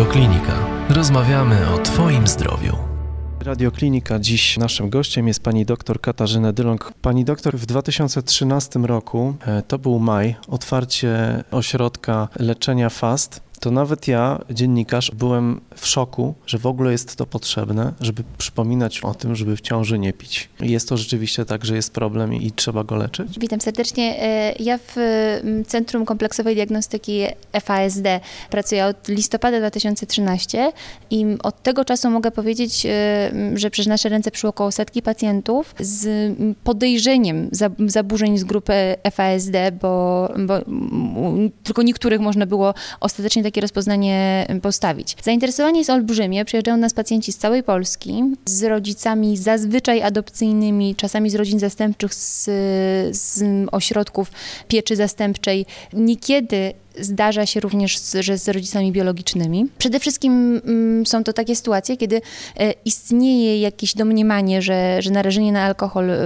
Radioklinika. Rozmawiamy o Twoim zdrowiu. Radioklinika. Dziś naszym gościem jest pani doktor Katarzyna Dylong. Pani doktor, w 2013 roku, e, to był maj, otwarcie ośrodka leczenia FAST to nawet ja, dziennikarz, byłem w szoku, że w ogóle jest to potrzebne, żeby przypominać o tym, żeby w ciąży nie pić. Jest to rzeczywiście tak, że jest problem i trzeba go leczyć? Witam serdecznie. E, ja w Centrum Kompleksowej Diagnostyki FASD pracuję od listopada 2013 i od tego czasu mogę powiedzieć, e, że przez nasze ręce przyszło około setki pacjentów z podejrzeniem zaburzeń z grupy FASD, bo, bo tylko niektórych można było ostatecznie takie rozpoznanie postawić. Zainteresowanie jest olbrzymie. Przyjeżdżają nas pacjenci z całej Polski, z rodzicami zazwyczaj adopcyjnymi, czasami z rodzin zastępczych, z, z ośrodków pieczy zastępczej. Niekiedy Zdarza się również, z, że z rodzicami biologicznymi. Przede wszystkim mm, są to takie sytuacje, kiedy e, istnieje jakieś domniemanie, że, że narażenie na alkohol e,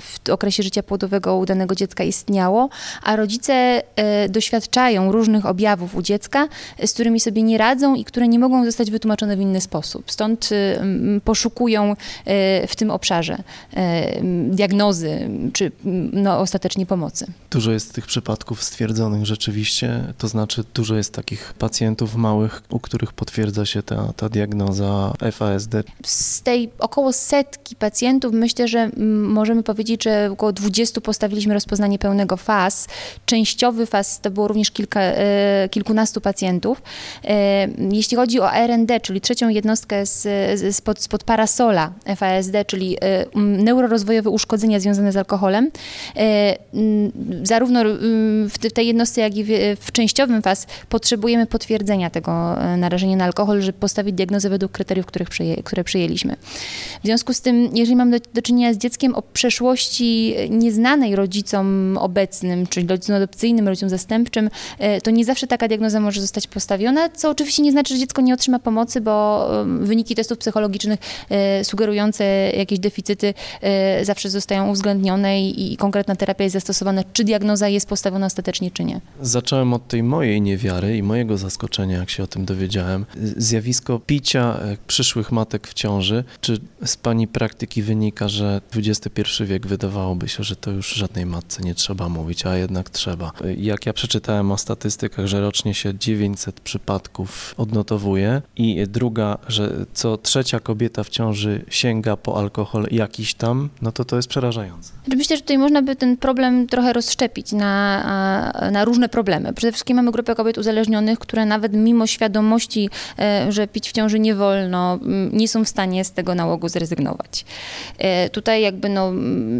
w okresie życia płodowego u danego dziecka istniało, a rodzice e, doświadczają różnych objawów u dziecka, z którymi sobie nie radzą i które nie mogą zostać wytłumaczone w inny sposób. Stąd poszukują w tym obszarze diagnozy czy no, ostatecznie pomocy. Dużo jest tych przypadków stwierdzonych rzeczywiście to znaczy dużo jest takich pacjentów małych, u których potwierdza się ta, ta diagnoza FASD. Z tej około setki pacjentów myślę, że możemy powiedzieć, że około 20 postawiliśmy rozpoznanie pełnego FAS. Częściowy FAS to było również kilka, e, kilkunastu pacjentów. E, jeśli chodzi o RND, czyli trzecią jednostkę z, spod, spod parasola FASD, czyli e, neurorozwojowe uszkodzenia związane z alkoholem, zarówno w tej jednostce, jak i w, w częściowym faz potrzebujemy potwierdzenia tego e, narażenia na alkohol, żeby postawić diagnozę według kryteriów, których przyję, które przyjęliśmy. W związku z tym, jeżeli mamy do, do czynienia z dzieckiem o przeszłości nieznanej rodzicom obecnym, czyli rodzicom adopcyjnym, rodzicom zastępczym, e, to nie zawsze taka diagnoza może zostać postawiona, co oczywiście nie znaczy, że dziecko nie otrzyma pomocy, bo wyniki testów psychologicznych e, sugerujące jakieś deficyty zawsze zostają uwzględnione i konkretna terapia jest zastosowana, czy diagnoza jest postawiona ostatecznie, czy nie. Zacząłem od tej mojej niewiary i mojego zaskoczenia, jak się o tym dowiedziałem, zjawisko picia e, przyszłych matek w ciąży. Czy z Pani praktyki wynika, że XXI wiek wydawałoby się, że to już żadnej matce nie trzeba mówić, a jednak trzeba? E, jak ja przeczytałem o statystykach, że rocznie się 900 przypadków odnotowuje i druga, że co trzecia kobieta w ciąży sięga po alkohol jakiś tam, no to to jest przerażające. Myślę, że tutaj można by ten problem trochę rozszczepić na, na różne problemy. Przede wszystkim mamy grupę kobiet uzależnionych, które nawet mimo świadomości, e, że pić w ciąży nie wolno, nie są w stanie z tego nałogu zrezygnować. E, tutaj jakby no,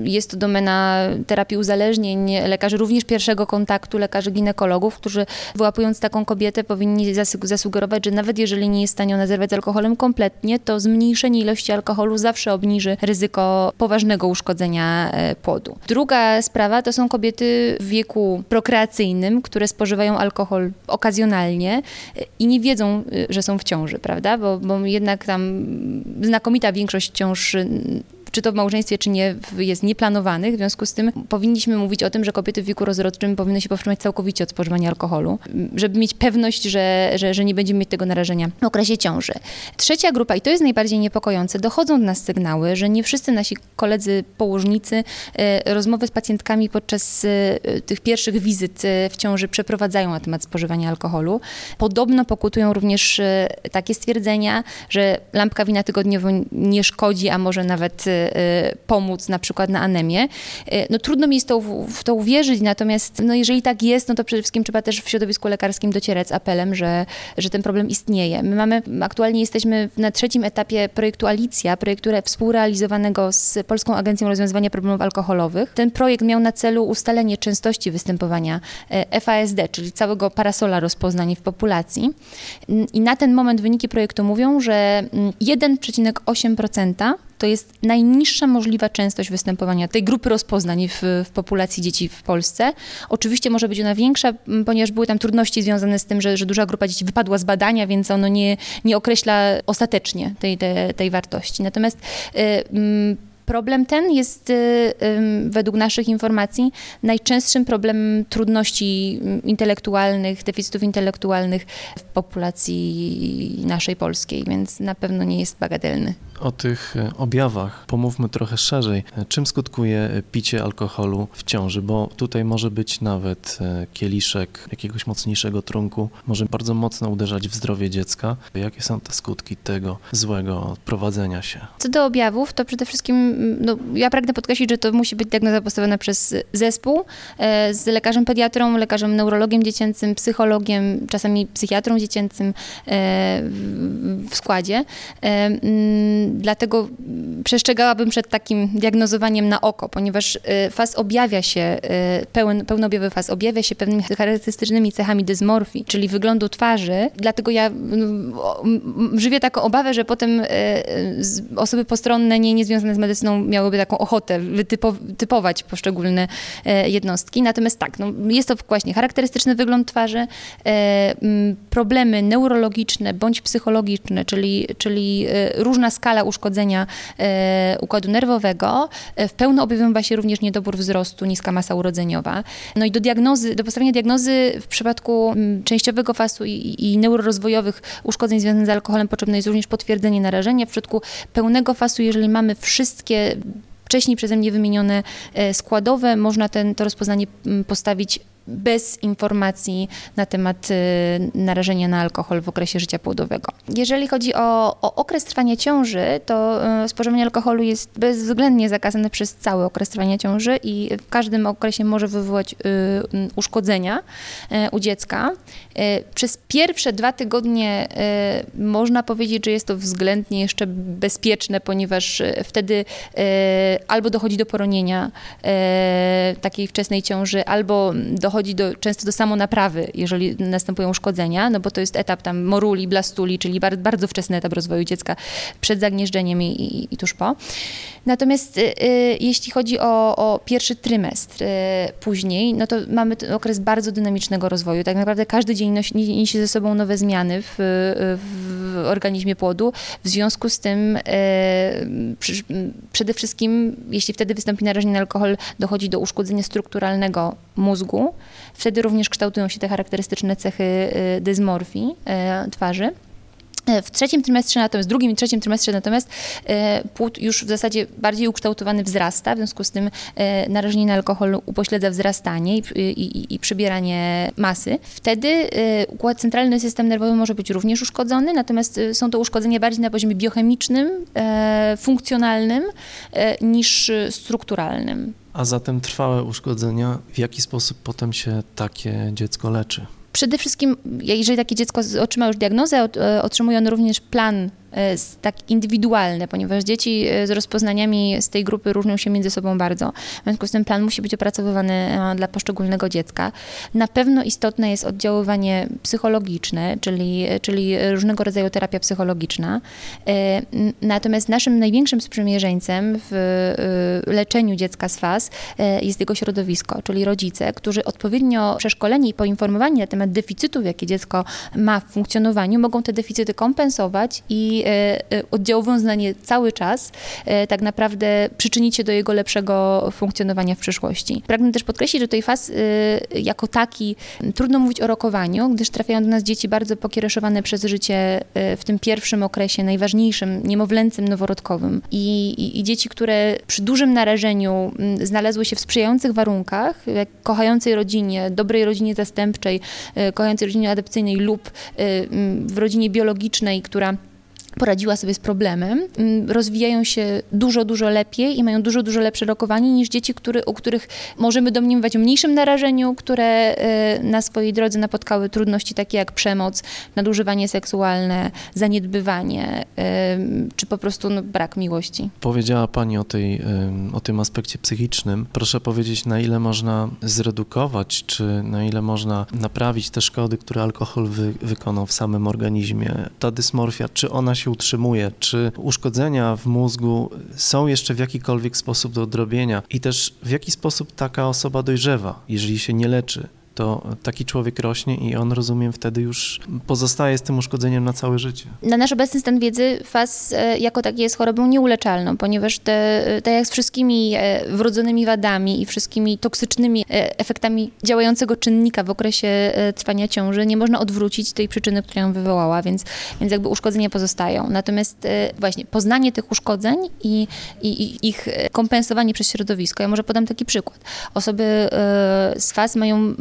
jest to domena terapii uzależnień, lekarzy również pierwszego kontaktu, lekarzy ginekologów, którzy wyłapując taką kobietę powinni zasugerować, że nawet jeżeli nie jest w stanie ona zerwać z alkoholem kompletnie, to zmniejszenie ilości alkoholu zawsze obniży ryzyko poważnego uszkodzenia e, płodu. Druga sprawa to są kobiety w wieku prokreacyjnym, które spożywają alkohol okazjonalnie i nie wiedzą, y, że są w ciąży, prawda? Bo, bo jednak tam znakomita większość ciąż czy to w małżeństwie, czy nie, jest nieplanowanych. W związku z tym powinniśmy mówić o tym, że kobiety w wieku rozrodczym powinny się powstrzymać całkowicie od spożywania alkoholu, żeby mieć pewność, że, że, że nie będziemy mieć tego narażenia w okresie ciąży. Trzecia grupa, i to jest najbardziej niepokojące, dochodzą do nas sygnały, że nie wszyscy nasi koledzy położnicy e, rozmowy z pacjentkami podczas e, tych pierwszych wizyt e, w ciąży przeprowadzają na temat spożywania alkoholu. Podobno pokutują również takie stwierdzenia, że lampka wina tygodniowo nie szkodzi, a może nawet pomóc na przykład na anemię. Y, no trudno mi jest to, w to uwierzyć, natomiast no, jeżeli tak jest, no to przede wszystkim trzeba też w środowisku lekarskim docierać z apelem, że, że ten problem istnieje. My mamy, aktualnie jesteśmy na trzecim etapie projektu Alicja, projektu współrealizowanego z Polską Agencją Rozwiązywania Problemów Alkoholowych. Ten projekt miał na celu ustalenie częstości występowania e, FASD, czyli całego parasola rozpoznań w populacji. I na ten moment wyniki projektu mówią, że 1,8% mm, to jest najniższa możliwa częstość występowania tej grupy rozpoznań w, w, populacji dzieci w Polsce. Oczywiście może być ona większa, ponieważ były tam trudności związane z tym, że, że duża grupa dzieci wypadła z badania, więc ono nie, nie określa ostatecznie tej, tej, tej wartości. Natomiast y, Problem ten jest według naszych informacji najczęstszym problemem trudności intelektualnych, deficytów intelektualnych w populacji naszej polskiej, więc na pewno nie jest bagatelny. O tych e, objawach pomówmy trochę szerzej. E, czym skutkuje picie alkoholu w ciąży? Bo tutaj może być nawet e, kieliszek jakiegoś mocniejszego trunku, może bardzo mocno uderzać w zdrowie dziecka. Jakie są te skutki tego złego prowadzenia się? Co do objawów, to przede wszystkim no, ja pragnę podkreślić, że to musi być diagnoza postawiona przez zespół z lekarzem pediatrą, lekarzem neurologiem dziecięcym, psychologiem, czasami psychiatrą dziecięcym w składzie Dlatego przestrzegałabym przed takim diagnozowaniem na oko, ponieważ y, faz objawia się, y, pełen, pełnoobjawy faz objawia się pewnymi charakterystycznymi cechami dysmorfii, czyli wyglądu twarzy. Dlatego ja żywię taką obawę, że potem y, osoby postronne, nie, niezwiązane z medycyną miałyby taką ochotę wytypować poszczególne jednostki. Natomiast tak, no, jest to właśnie charakterystyczny wygląd twarzy, problemy neurologiczne bądź psychologiczne, czyli, czyli różna skala uszkodzenia e, układu nerwowego. E, w pełno objawiła się również niedobór wzrostu, niska masa urodzeniowa. No i do diagnozy, do postawienia diagnozy w przypadku mm, częściowego fasu i, i neurorozwojowych uszkodzeń związanych z alkoholem potrzebne jest również potwierdzenie narażenia. W przypadku pełnego fasu, jeżeli mamy wszystkie wcześniej przeze mnie wymienione e, składowe, można ten, to rozpoznanie mm, postawić bez informacji na temat y, narażenia na alkohol w okresie życia płodowego. Jeżeli chodzi o, o okres trwania ciąży, to y, spożywanie alkoholu jest bezwzględnie zakazane przez cały okres trwania ciąży i w każdym okresie może wywołać y, uszkodzenia u dziecka. Przez pierwsze dwa tygodnie można powiedzieć, że jest to względnie jeszcze bezpieczne, ponieważ wtedy albo dochodzi do poronienia takiej wczesnej ciąży, albo dochodzi dochodzi do, często do samonaprawy, jeżeli następują uszkodzenia, no bo to jest etap tam moruli, blastuli, czyli bardzo, bardzo wczesny etap rozwoju dziecka przed zagnieżdżeniem i, i, i tuż po. Natomiast y, y, jeśli chodzi o, o pierwszy trymestr y, później, no to mamy okres bardzo dynamicznego rozwoju. Tak naprawdę każdy dzień nosi, niesie ze sobą nowe zmiany w, w organizmie płodu. W związku z tym przy, przede wszystkim, jeśli wtedy wystąpi narażenie na alkohol, dochodzi do uszkodzenia strukturalnego mózgu. Wtedy również kształtują się te charakterystyczne cechy y, dysmorfii y, twarzy. E, w trzecim trymestrze, natomiast drugim i trzecim trymestrze natomiast e, płód już w zasadzie bardziej ukształtowany wzrasta, w związku z tym e, narażenie na alkohol upośledza wzrastanie i, i, i przybieranie masy. Wtedy układ centralny system nerwowy może być również uszkodzony, natomiast są to uszkodzenia bardziej na poziomie biochemicznym, funkcjonalnym niż strukturalnym. A zatem trwałe uszkodzenia, w jaki sposób potem się takie dziecko leczy? Przede wszystkim, jeżeli takie dziecko otrzyma już diagnozę, e, otrzymuje on również plan tak indywidualne, ponieważ dzieci e, z rozpoznaniami z tej grupy różnią się między sobą bardzo. W związku z tym plan musi być opracowywany e, dla poszczególnego dziecka. Na pewno istotne jest oddziaływanie psychologiczne, czyli, czyli różnego rodzaju terapia psychologiczna. Natomiast naszym największym sprzymierzeńcem w leczeniu dziecka z FAS jest jego środowisko, czyli rodzice, którzy odpowiednio przeszkoleni i poinformowani na temat deficytów, jakie dziecko ma w funkcjonowaniu, mogą te deficyty kompensować i E, e, oddziałując na nie cały czas, e, tak naprawdę przyczynić się do jego lepszego funkcjonowania w przyszłości. Pragnę też podkreślić, że tej faz jako taki trudno mówić o rokowaniu, gdyż trafiają do nas dzieci bardzo pokiereszowane przez życie w tym pierwszym okresie, najważniejszym, niemowlęcym, noworodkowym. I, i, i dzieci, które przy dużym narażeniu znalazły się w sprzyjających warunkach, jak kochającej rodzinie, dobrej rodzinie zastępczej, kochającej rodzinie adopcyjnej lub w rodzinie biologicznej, która poradziła sobie z problemem, mm, rozwijają się dużo, dużo lepiej i mają dużo, dużo lepsze rokowanie niż dzieci, który, u których możemy domniemywać o mniejszym narażeniu, które e, na swojej drodze napotkały trudności takie jak przemoc, nadużywanie seksualne, zaniedbywanie, czy po prostu no, brak miłości. Powiedziała Pani o, tej, o tym aspekcie psychicznym. Proszę powiedzieć, na ile można zredukować, czy na ile można naprawić te szkody, które alkohol wy, wykonał w samym organizmie? Ta dysmorfia, czy ona się się utrzymuje, czy uszkodzenia w mózgu są jeszcze w jakikolwiek sposób do odrobienia i też w jaki sposób taka osoba dojrzewa, jeżeli się nie leczy to taki człowiek rośnie i on, rozumiem, wtedy już pozostaje z tym uszkodzeniem na całe życie. Na nasz obecny stan wiedzy FAS e, jako taki jest chorobą nieuleczalną, ponieważ te, tak jak z wszystkimi e, wrodzonymi wadami i wszystkimi toksycznymi efektami działającego czynnika w okresie trwania ciąży, nie można odwrócić tej przyczyny, która ją wywołała, więc, więc jakby uszkodzenia pozostają. Natomiast właśnie poznanie tych uszkodzeń i, i, i ich kompensowanie przez środowisko. Ja może podam taki przykład. Osoby z FAS mają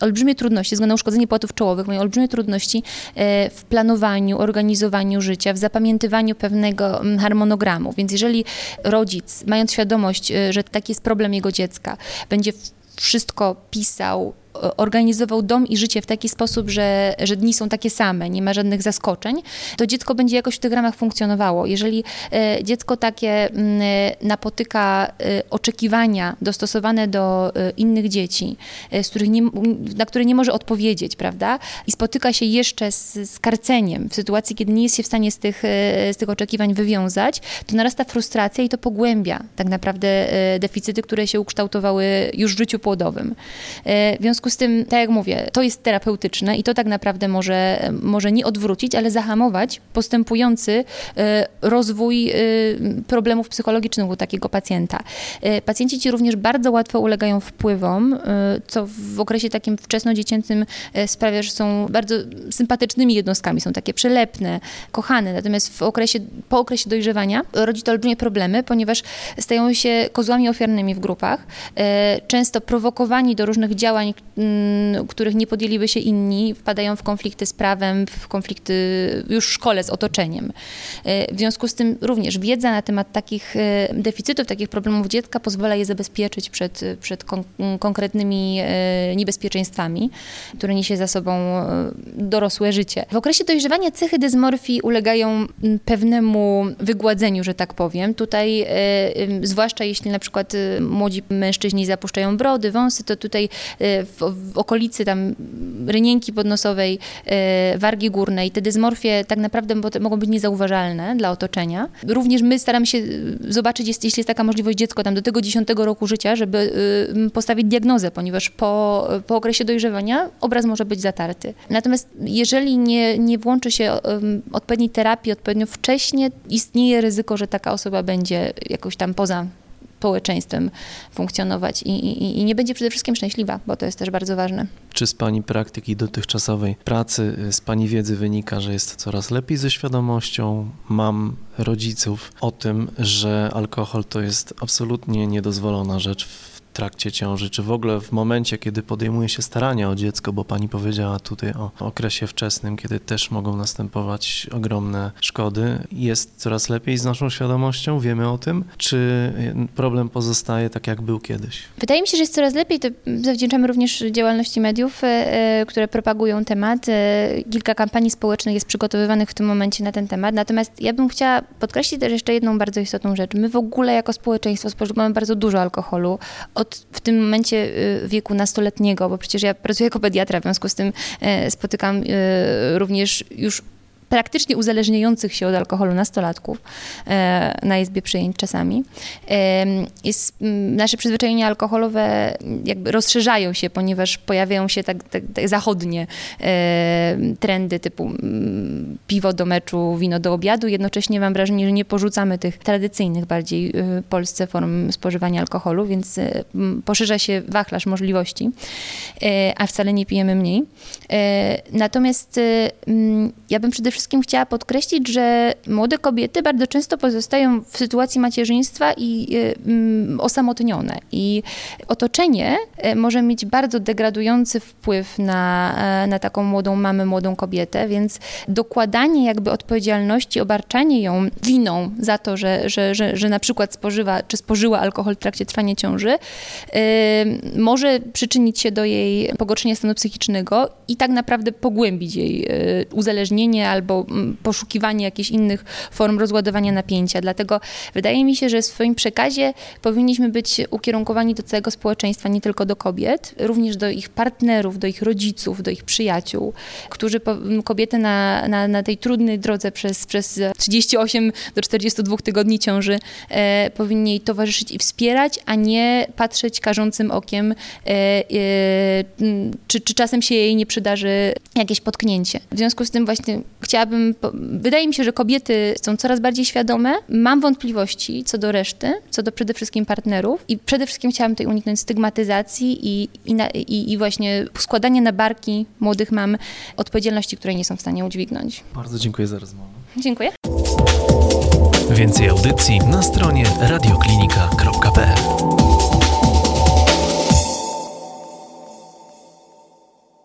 olbrzymie trudności, ze względu na uszkodzenie płatów czołowych, mają olbrzymie trudności e, w planowaniu, organizowaniu życia, w zapamiętywaniu pewnego mm, harmonogramu. Więc jeżeli rodzic, mając świadomość, e, że taki jest problem jego dziecka, będzie wszystko pisał, organizował dom i życie w taki sposób, że, że dni są takie same, nie ma żadnych zaskoczeń, to dziecko będzie jakoś w tych ramach funkcjonowało. Jeżeli e, dziecko takie mm, e, napotyka e, oczekiwania dostosowane do innych dzieci, z których nie, na które nie może odpowiedzieć, prawda, i spotyka się jeszcze z skarceniem w sytuacji, kiedy nie jest się w stanie z tych, z tych oczekiwań wywiązać, to narasta frustracja i to pogłębia tak naprawdę deficyty, które się ukształtowały już w życiu płodowym. W związku związku z tym, tak jak mówię, to jest terapeutyczne i to tak naprawdę może, może nie odwrócić, ale zahamować postępujący e, rozwój e, problemów psychologicznych u takiego pacjenta. E, pacjenci ci również bardzo łatwo ulegają wpływom, co w okresie takim wczesnodziecięcym sprawia, że są bardzo sympatycznymi jednostkami, są takie przelepne, kochane, natomiast w okresie, po okresie dojrzewania rodzi to olbrzymie problemy, ponieważ stają się kozłami ofiarnymi w grupach, często prowokowani do różnych działań, których nie podjęliby się inni, wpadają w konflikty z prawem, w konflikty już w szkole z otoczeniem. E, w związku z tym również wiedza na temat takich e, deficytów, takich problemów dziecka pozwala je zabezpieczyć przed, przed kon konkretnymi e, niebezpieczeństwami, które niesie za sobą dorosłe życie. W okresie dojrzewania cechy dysmorfii ulegają pewnemu wygładzeniu, że tak powiem. Tutaj, zwłaszcza jeśli na przykład młodzi mężczyźni zapuszczają brody, wąsy, to tutaj w w okolicy tam rynienki podnosowej, e, wargi górnej, te dysmorfie tak naprawdę mogą być niezauważalne dla otoczenia. Również my staramy się e, zobaczyć, jeśli jest taka możliwość dziecko tam do tego 10 roku życia, żeby e, postawić diagnozę, ponieważ po, po okresie dojrzewania obraz może być zatarty. Natomiast jeżeli nie, nie włączy się odpowiedniej terapii odpowiednio wcześnie, istnieje ryzyko, że taka osoba będzie jakoś tam poza społeczeństwem funkcjonować i, i, i nie będzie przede wszystkim szczęśliwa, bo to jest też bardzo ważne. Czy z Pani praktyki dotychczasowej pracy, z Pani wiedzy wynika, że jest coraz lepiej ze świadomością mam rodziców o tym, że alkohol to jest absolutnie niedozwolona rzecz w trakcie ciąży, czy w ogóle w momencie, kiedy podejmuje się starania o dziecko, bo pani powiedziała tutaj o okresie wczesnym, kiedy też mogą następować ogromne szkody, jest coraz lepiej z naszą świadomością, wiemy o tym, czy problem pozostaje tak, jak był kiedyś? Wydaje mi się, że jest coraz lepiej. To zawdzięczamy również działalności mediów, e, e, które propagują temat. E, kilka kampanii społecznych jest przygotowywanych w tym momencie na ten temat. Natomiast ja bym chciała podkreślić też jeszcze jedną bardzo istotną rzecz. My w ogóle jako społeczeństwo spożywamy bardzo dużo alkoholu. Od w tym momencie y, wieku nastoletniego, bo przecież ja pracuję jako pediatra, w związku z tym e, spotykam y, również już praktycznie uzależniających się od alkoholu nastolatków e, na izbie przyjęć czasami. Jest, nasze przyzwyczajenia alkoholowe jakby rozszerzają się, ponieważ pojawiają się tak, tak, tak zachodnie trendy typu piwo do meczu, wino do obiadu. Jednocześnie mam wrażenie, że nie porzucamy tych tradycyjnych bardziej w Polsce form spożywania alkoholu, więc e, poszerza się wachlarz możliwości, e, a wcale nie pijemy mniej. Natomiast ja bym przede wszystkim chciała podkreślić, że młode kobiety bardzo często pozostają w sytuacji macierzyństwa i y, osamotnione. I otoczenie y, może mieć bardzo degradujący wpływ na, e, na taką młodą mamę, młodą kobietę, więc dokładanie jakby odpowiedzialności, obarczanie ją winą za to, że, że, że, że na przykład spożywa czy spożyła alkohol w trakcie trwania ciąży, y, może przyczynić się do jej pogorszenia stanu psychicznego i tak naprawdę pogłębić jej uzależnienie albo albo mm, poszukiwanie jakichś innych form rozładowania napięcia. Dlatego wydaje mi się, że w swoim przekazie powinniśmy być ukierunkowani do całego społeczeństwa, nie tylko do kobiet, również do ich partnerów, do ich rodziców, do ich przyjaciół, którzy kobiety na, na, na tej trudnej drodze przez, przez 38 do 42 tygodni ciąży e, powinni jej towarzyszyć i wspierać, a nie patrzeć karzącym okiem, e, e, czy, czy czasem się jej nie przydarzy jakieś potknięcie. W związku z tym właśnie chciałabym, wydaje mi się, że kobiety są coraz bardziej świadome. Mam wątpliwości co do reszty, co do przede wszystkim partnerów i przede wszystkim chciałabym tutaj uniknąć stygmatyzacji i, i, na, i, i właśnie składania na barki młodych mam odpowiedzialności, której nie są w stanie udźwignąć. Bardzo dziękuję za rozmowę. Dziękuję. Więcej audycji na stronie radioklinika.pl